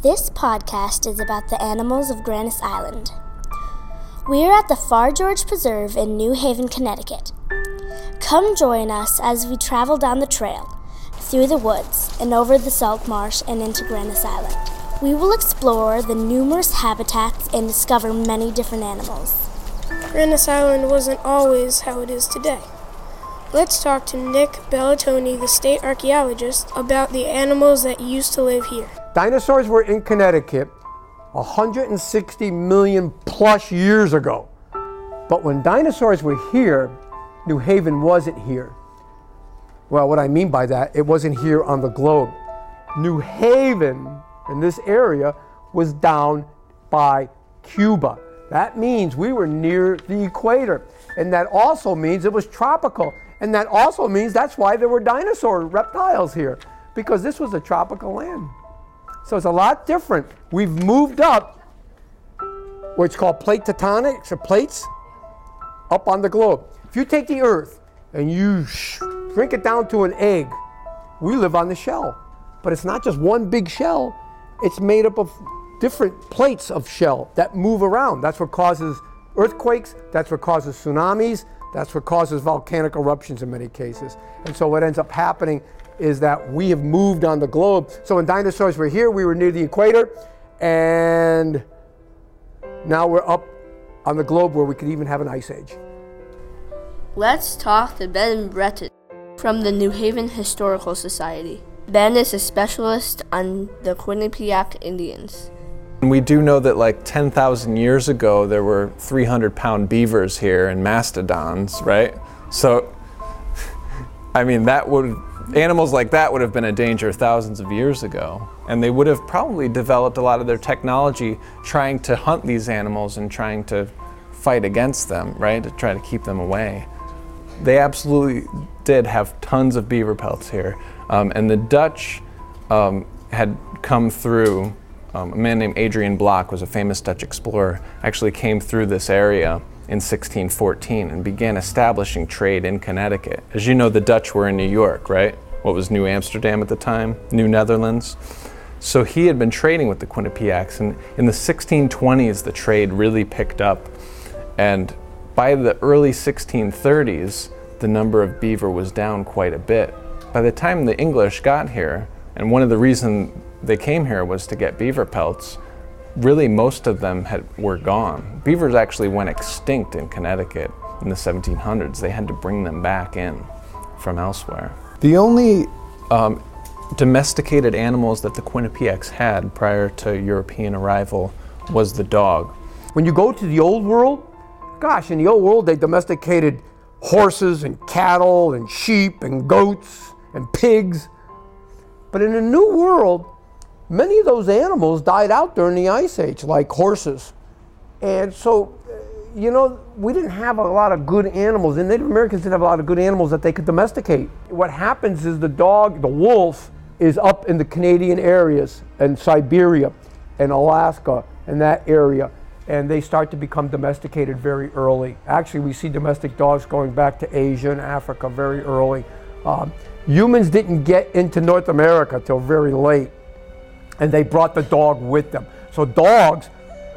This podcast is about the animals of Grannis Island. We are at the Fargeorge Preserve in New Haven, Connecticut. Come join us as we travel down the trail, through the woods, and over the salt marsh and into Grannis Island. We will explore the numerous habitats and discover many different animals. Grannis Island wasn't always how it is today. Let's talk to Nick Bellantoni, the state archaeologist, about the animals that used to live here. Dinosaurs were in Connecticut 160 million plus years ago. But when dinosaurs were here, New Haven wasn't here. Well, what I mean by that, it wasn't here on the globe. New Haven in this area was down by Cuba. That means we were near the equator. And that also means it was tropical. And that also means that's why there were dinosaur reptiles here, because this was a tropical land. So it's a lot different. We've moved up what's called plate tectonics or plates up on the globe. If you take the Earth and you shrink it down to an egg, we live on the shell. But it's not just one big shell, it's made up of different plates of shell that move around. That's what causes earthquakes, that's what causes tsunamis, that's what causes volcanic eruptions in many cases. And so what ends up happening is that we have moved on the globe. So when dinosaurs were here, we were near the equator, and now we're up on the globe where we could even have an ice age. Let's talk to Ben Breton from the New Haven Historical Society. Ben is a specialist on the Quinnipiac Indians. We do know that like 10,000 years ago there were 300 pound beavers here and mastodons, right? So, I mean, that would, animals like that would have been a danger thousands of years ago. And they would have probably developed a lot of their technology trying to hunt these animals and trying to fight against them, right? To try to keep them away. They absolutely did have tons of beaver pelts here. Um, and the Dutch um, had come through um, a man named Adrian Block was a famous Dutch explorer, actually came through this area in 1614 and began establishing trade in Connecticut. As you know, the Dutch were in New York, right? What was New Amsterdam at the time? New Netherlands. So he had been trading with the Quinnipiacs, and in the 1620s, the trade really picked up. And by the early 1630s, the number of beaver was down quite a bit. By the time the English got here, and one of the reasons they came here was to get beaver pelts. Really, most of them had, were gone. Beavers actually went extinct in Connecticut in the 1700s. They had to bring them back in from elsewhere. The only um, domesticated animals that the Quinnipiacs had prior to European arrival was the dog. When you go to the old world, gosh, in the old world they domesticated horses and cattle and sheep and goats and pigs. But in the new world, many of those animals died out during the Ice Age, like horses. And so, you know, we didn't have a lot of good animals, and Native Americans didn't have a lot of good animals that they could domesticate. What happens is the dog, the wolf, is up in the Canadian areas and Siberia and Alaska and that area, and they start to become domesticated very early. Actually, we see domestic dogs going back to Asia and Africa very early. Um, humans didn't get into North America till very late and they brought the dog with them. So dogs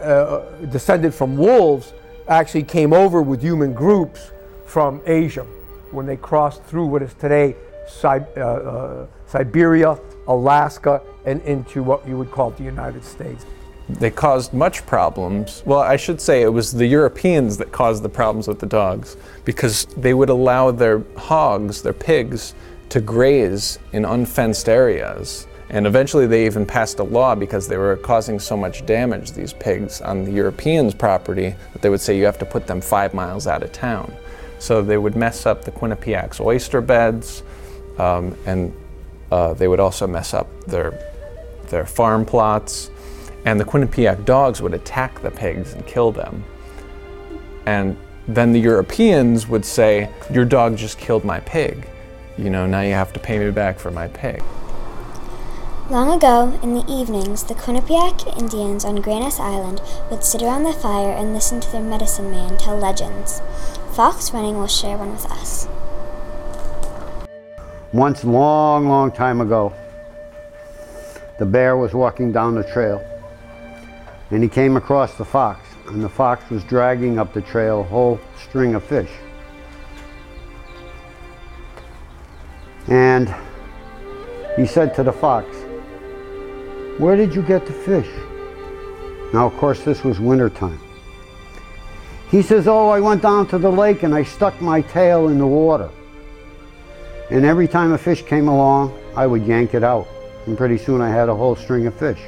uh, descended from wolves actually came over with human groups from Asia when they crossed through what is today uh, uh, Siberia, Alaska, and into what you would call the United States. They caused much problems. Well, I should say it was the Europeans that caused the problems with the dogs because they would allow their hogs, their pigs, to graze in unfenced areas and eventually they even passed a law because they were causing so much damage, these pigs, on the Europeans' property, that they would say you have to put them five miles out of town. So they would mess up the Quinnipiac's oyster beds, um, and uh, they would also mess up their, their farm plots. And the Quinnipiac dogs would attack the pigs and kill them. And then the Europeans would say, Your dog just killed my pig. You know, now you have to pay me back for my pig. Long ago, in the evenings, the Quinnipiac Indians on Grannis Island would sit around the fire and listen to their medicine man tell legends. Fox Running will share one with us. Once, long, long time ago, the bear was walking down the trail and he came across the fox and the fox was dragging up the trail a whole string of fish. And he said to the fox, where did you get the fish? Now, of course, this was wintertime. He says, oh, I went down to the lake and I stuck my tail in the water. And every time a fish came along, I would yank it out. And pretty soon I had a whole string of fish.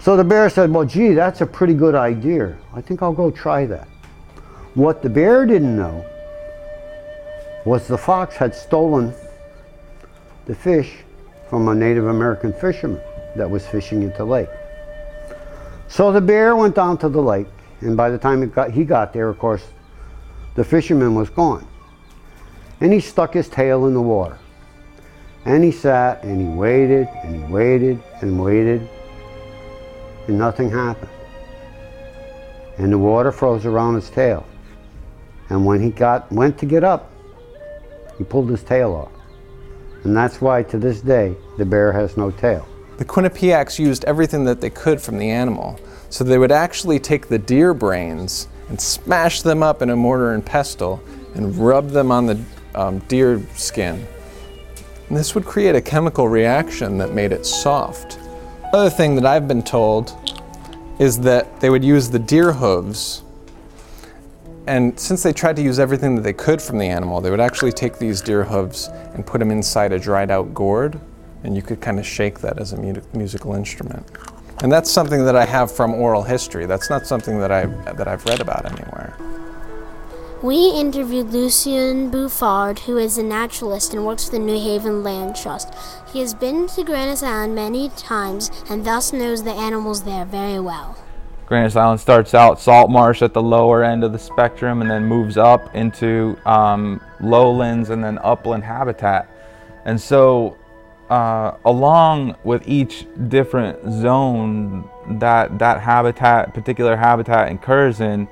So the bear said, well, gee, that's a pretty good idea. I think I'll go try that. What the bear didn't know was the fox had stolen the fish from a Native American fisherman that was fishing at the lake. So the bear went down to the lake, and by the time got, he got there, of course, the fisherman was gone. And he stuck his tail in the water. And he sat and he waited and he waited and waited, and nothing happened. And the water froze around his tail. And when he got went to get up, he pulled his tail off. And that's why to this day the bear has no tail. The Quinnipiacs used everything that they could from the animal. So they would actually take the deer brains and smash them up in a mortar and pestle and rub them on the um, deer skin. And this would create a chemical reaction that made it soft. Another thing that I've been told is that they would use the deer hooves and since they tried to use everything that they could from the animal, they would actually take these deer hooves and put them inside a dried out gourd, and you could kind of shake that as a mu musical instrument. And that's something that I have from oral history. That's not something that, I, that I've read about anywhere. We interviewed Lucien Bouffard, who is a naturalist and works for the New Haven Land Trust. He has been to Grannis Island many times and thus knows the animals there very well. Grannis Island starts out salt marsh at the lower end of the spectrum and then moves up into um, lowlands and then upland habitat. And so uh, along with each different zone that that habitat, particular habitat occurs in,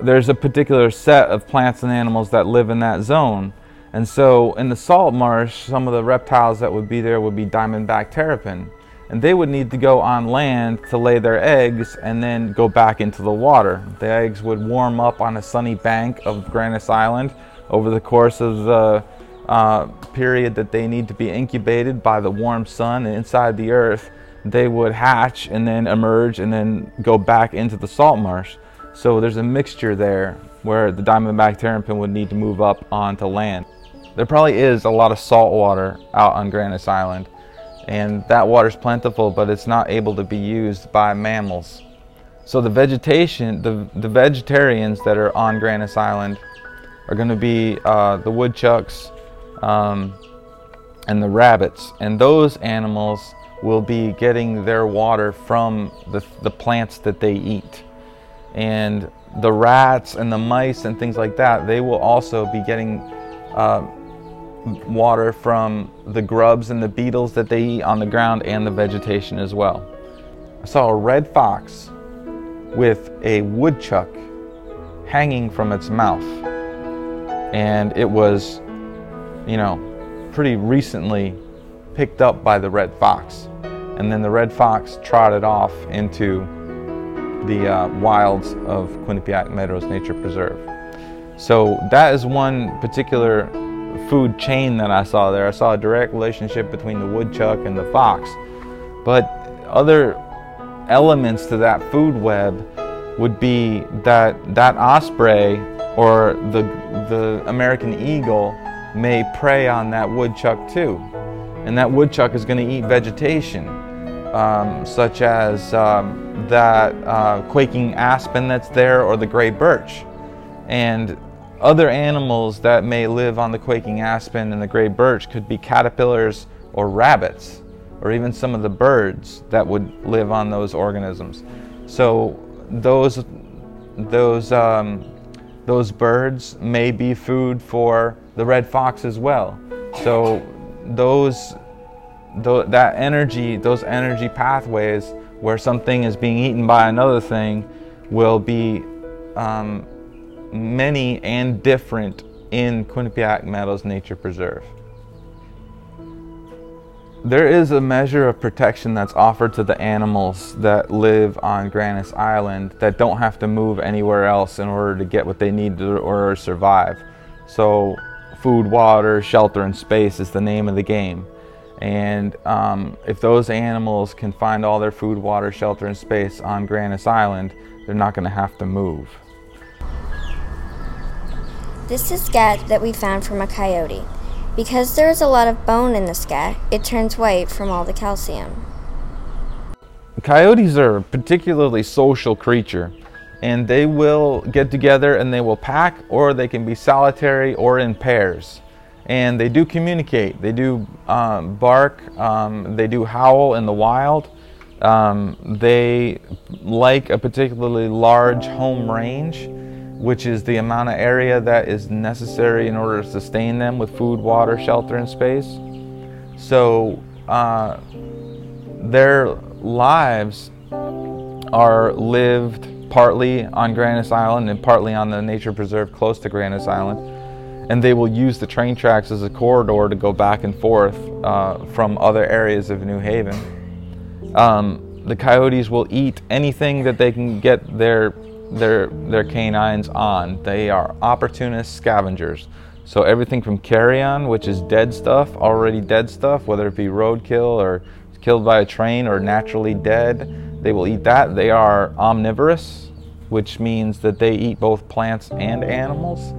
there's a particular set of plants and animals that live in that zone. And so in the salt marsh, some of the reptiles that would be there would be diamondback terrapin and they would need to go on land to lay their eggs and then go back into the water. The eggs would warm up on a sunny bank of Grannis Island over the course of the uh, period that they need to be incubated by the warm sun and inside the earth. They would hatch and then emerge and then go back into the salt marsh. So there's a mixture there where the diamondback terrapin would need to move up onto land. There probably is a lot of salt water out on Grannis Island and that water is plentiful, but it's not able to be used by mammals. So the vegetation, the, the vegetarians that are on Grannis Island are going to be uh, the woodchucks um, and the rabbits, and those animals will be getting their water from the, the plants that they eat. And the rats and the mice and things like that, they will also be getting uh, water from the grubs and the beetles that they eat on the ground and the vegetation as well. I saw a red fox with a woodchuck hanging from its mouth. And it was, you know, pretty recently picked up by the red fox. And then the red fox trotted off into the uh, wilds of Quinnipiac Meadows Nature Preserve. So that is one particular food chain that I saw there. I saw a direct relationship between the woodchuck and the fox. But other elements to that food web would be that that osprey or the, the American eagle may prey on that woodchuck too. And that woodchuck is going to eat vegetation, um, such as um, that uh, quaking aspen that's there or the gray birch. And other animals that may live on the quaking aspen and the gray birch could be caterpillars or rabbits, or even some of the birds that would live on those organisms. So those, those, um, those birds may be food for the red fox as well. So those, th that energy, those energy pathways where something is being eaten by another thing will be um, many and different in Quinnipiac Meadows Nature Preserve. there is a measure of protection that's offered to the animals that live on Grannis Island that don't have to move anywhere else in order to get what they need to or survive. So food, water, shelter, and space is the name of the game. And um, if those animals can find all their food, water, shelter, and space on Grannis Island, they're not going to have to move. This is scat that we found from a coyote. Because there is a lot of bone in the scat, it turns white from all the calcium. Coyotes are a particularly social creature and they will get together and they will pack or they can be solitary or in pairs. And they do communicate. They do um, bark, um, they do howl in the wild. Um, they like a particularly large home range which is the amount of area that is necessary in order to sustain them with food, water, shelter, and space. So uh, their lives are lived partly on Grannis Island and partly on the nature preserve close to Grannis Island. And they will use the train tracks as a corridor to go back and forth uh, from other areas of New Haven. Um, the coyotes will eat anything that they can get their their, their canines on. They are opportunist scavengers. So everything from carrion, which is dead stuff, already dead stuff, whether it be roadkill or killed by a train or naturally dead, they will eat that. They are omnivorous, which means that they eat both plants and animals.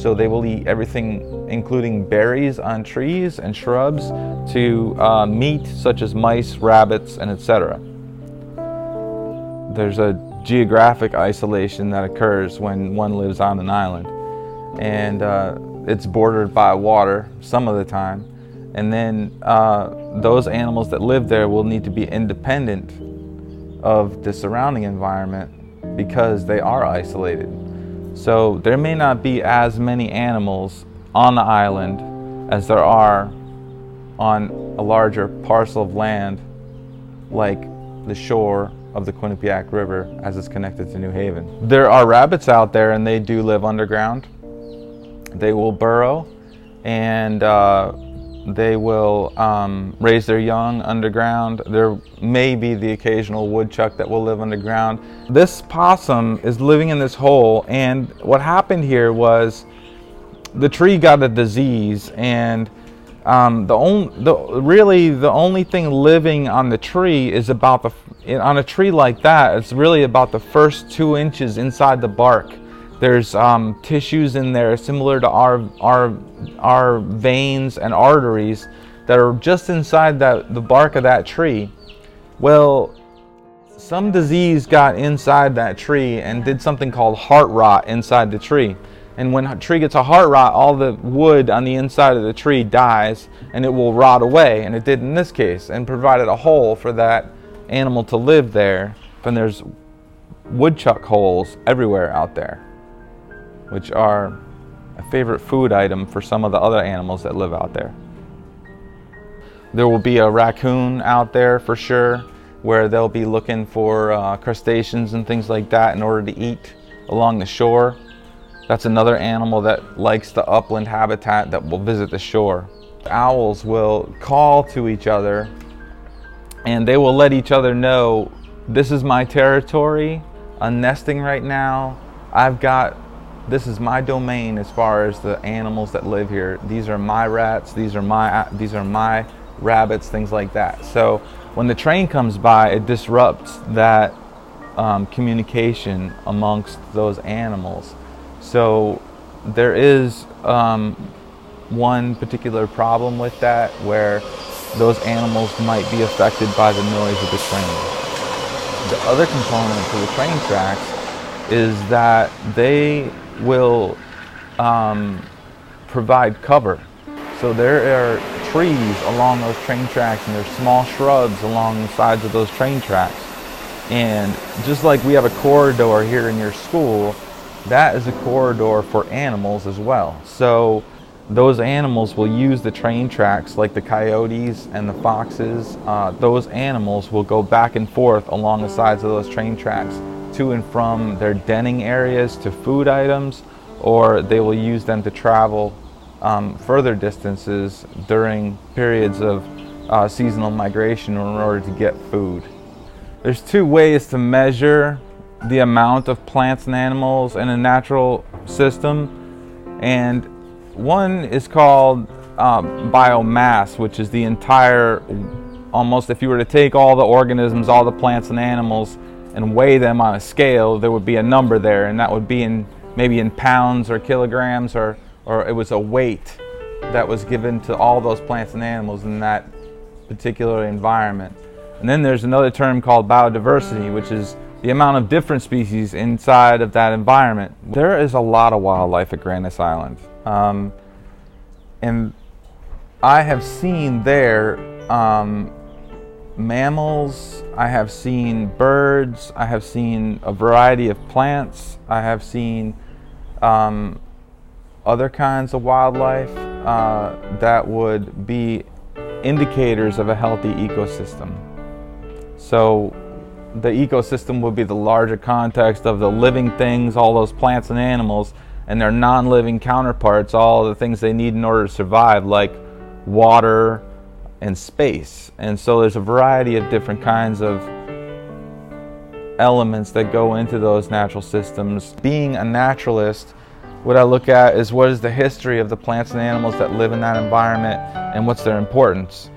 So they will eat everything, including berries on trees and shrubs, to uh, meat such as mice, rabbits, and etc. There's a geographic isolation that occurs when one lives on an island. And uh, it's bordered by water some of the time. And then uh, those animals that live there will need to be independent of the surrounding environment because they are isolated. So there may not be as many animals on the island as there are on a larger parcel of land like the shore of the Quinnipiac River as it's connected to New Haven. There are rabbits out there and they do live underground. They will burrow and uh, they will um, raise their young underground. There may be the occasional woodchuck that will live underground. This possum is living in this hole and what happened here was the tree got a disease and um, the only, the, really the only thing living on the tree is about the on a tree like that, it's really about the first two inches inside the bark. There's um, tissues in there similar to our, our, our veins and arteries that are just inside that, the bark of that tree. Well, some disease got inside that tree and did something called heart rot inside the tree. And when a tree gets a heart rot, all the wood on the inside of the tree dies and it will rot away. And it did in this case and provided a hole for that animal to live there, and there's woodchuck holes everywhere out there, which are a favorite food item for some of the other animals that live out there. There will be a raccoon out there for sure, where they'll be looking for uh, crustaceans and things like that in order to eat along the shore. That's another animal that likes the upland habitat that will visit the shore. Owls will call to each other and they will let each other know this is my territory. I'm nesting right now. I've got this is my domain as far as the animals that live here. These are my rats. These are my these are my rabbits. Things like that. So when the train comes by, it disrupts that um, communication amongst those animals. So there is um, one particular problem with that where those animals might be affected by the noise of the train. The other component to the train tracks is that they will um, provide cover. So there are trees along those train tracks and there's small shrubs along the sides of those train tracks. And just like we have a corridor here in your school, that is a corridor for animals as well. So those animals will use the train tracks like the coyotes and the foxes. Uh, those animals will go back and forth along the sides of those train tracks to and from their denning areas to food items or they will use them to travel um, further distances during periods of uh, seasonal migration in order to get food. There's two ways to measure the amount of plants and animals in a natural system, and one is called uh, biomass, which is the entire, almost if you were to take all the organisms, all the plants and animals, and weigh them on a scale, there would be a number there, and that would be in maybe in pounds or kilograms, or, or it was a weight that was given to all those plants and animals in that particular environment. And then there's another term called biodiversity, which is the amount of different species inside of that environment. There is a lot of wildlife at Grannis Island. Um, and I have seen there um, mammals, I have seen birds, I have seen a variety of plants, I have seen um, other kinds of wildlife uh, that would be indicators of a healthy ecosystem. So the ecosystem would be the larger context of the living things, all those plants and animals, and their non-living counterparts, all the things they need in order to survive, like water and space. And so there's a variety of different kinds of elements that go into those natural systems. Being a naturalist, what I look at is what is the history of the plants and animals that live in that environment and what's their importance.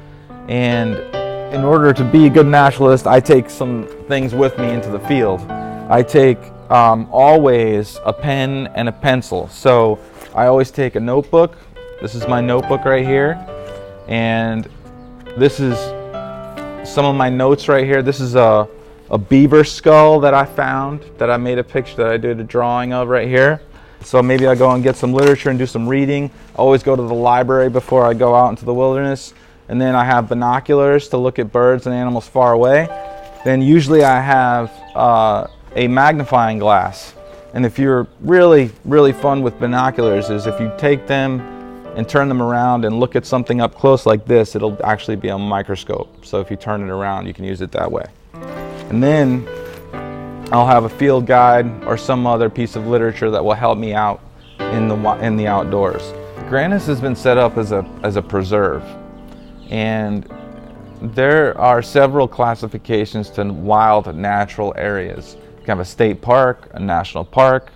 And in order to be a good naturalist, I take some things with me into the field. I take um, always a pen and a pencil. So I always take a notebook. This is my notebook right here. And this is some of my notes right here. This is a, a beaver skull that I found that I made a picture that I did a drawing of right here. So maybe I go and get some literature and do some reading. I always go to the library before I go out into the wilderness and then I have binoculars to look at birds and animals far away. Then usually I have uh, a magnifying glass. And if you're really, really fun with binoculars is if you take them and turn them around and look at something up close like this, it'll actually be a microscope. So if you turn it around, you can use it that way. And then I'll have a field guide or some other piece of literature that will help me out in the, in the outdoors. Grannis has been set up as a, as a preserve. And there are several classifications to wild natural areas. You can have a state park, a national park,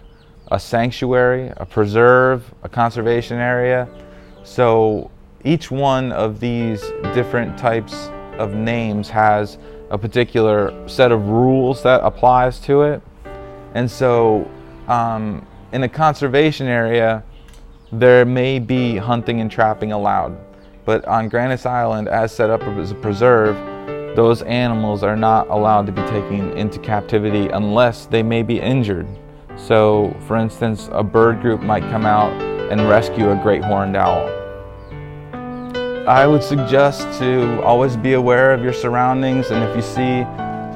a sanctuary, a preserve, a conservation area. So each one of these different types of names has a particular set of rules that applies to it. And so um, in a conservation area, there may be hunting and trapping allowed. But on Grannis Island, as set up as a preserve, those animals are not allowed to be taken into captivity unless they may be injured. So, for instance, a bird group might come out and rescue a great horned owl. I would suggest to always be aware of your surroundings and if you see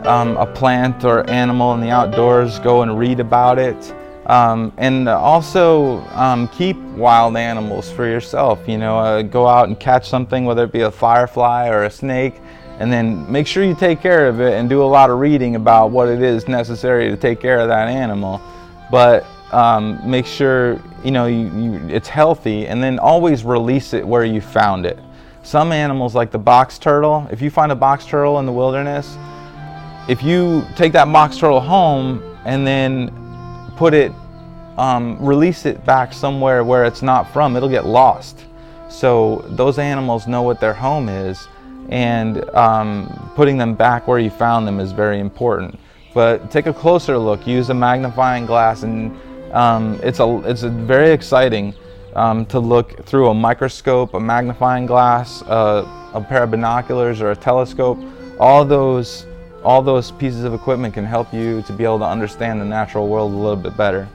um, a plant or animal in the outdoors, go and read about it. Um, and also um, keep wild animals for yourself. You know, uh, go out and catch something, whether it be a firefly or a snake, and then make sure you take care of it and do a lot of reading about what it is necessary to take care of that animal. But um, make sure you know you, you, it's healthy, and then always release it where you found it. Some animals, like the box turtle, if you find a box turtle in the wilderness, if you take that box turtle home and then put it um, release it back somewhere where it's not from, it'll get lost. So those animals know what their home is, and um, putting them back where you found them is very important. But take a closer look, use a magnifying glass, and um, it's, a, it's a very exciting um, to look through a microscope, a magnifying glass, uh, a pair of binoculars, or a telescope. All those, all those pieces of equipment can help you to be able to understand the natural world a little bit better.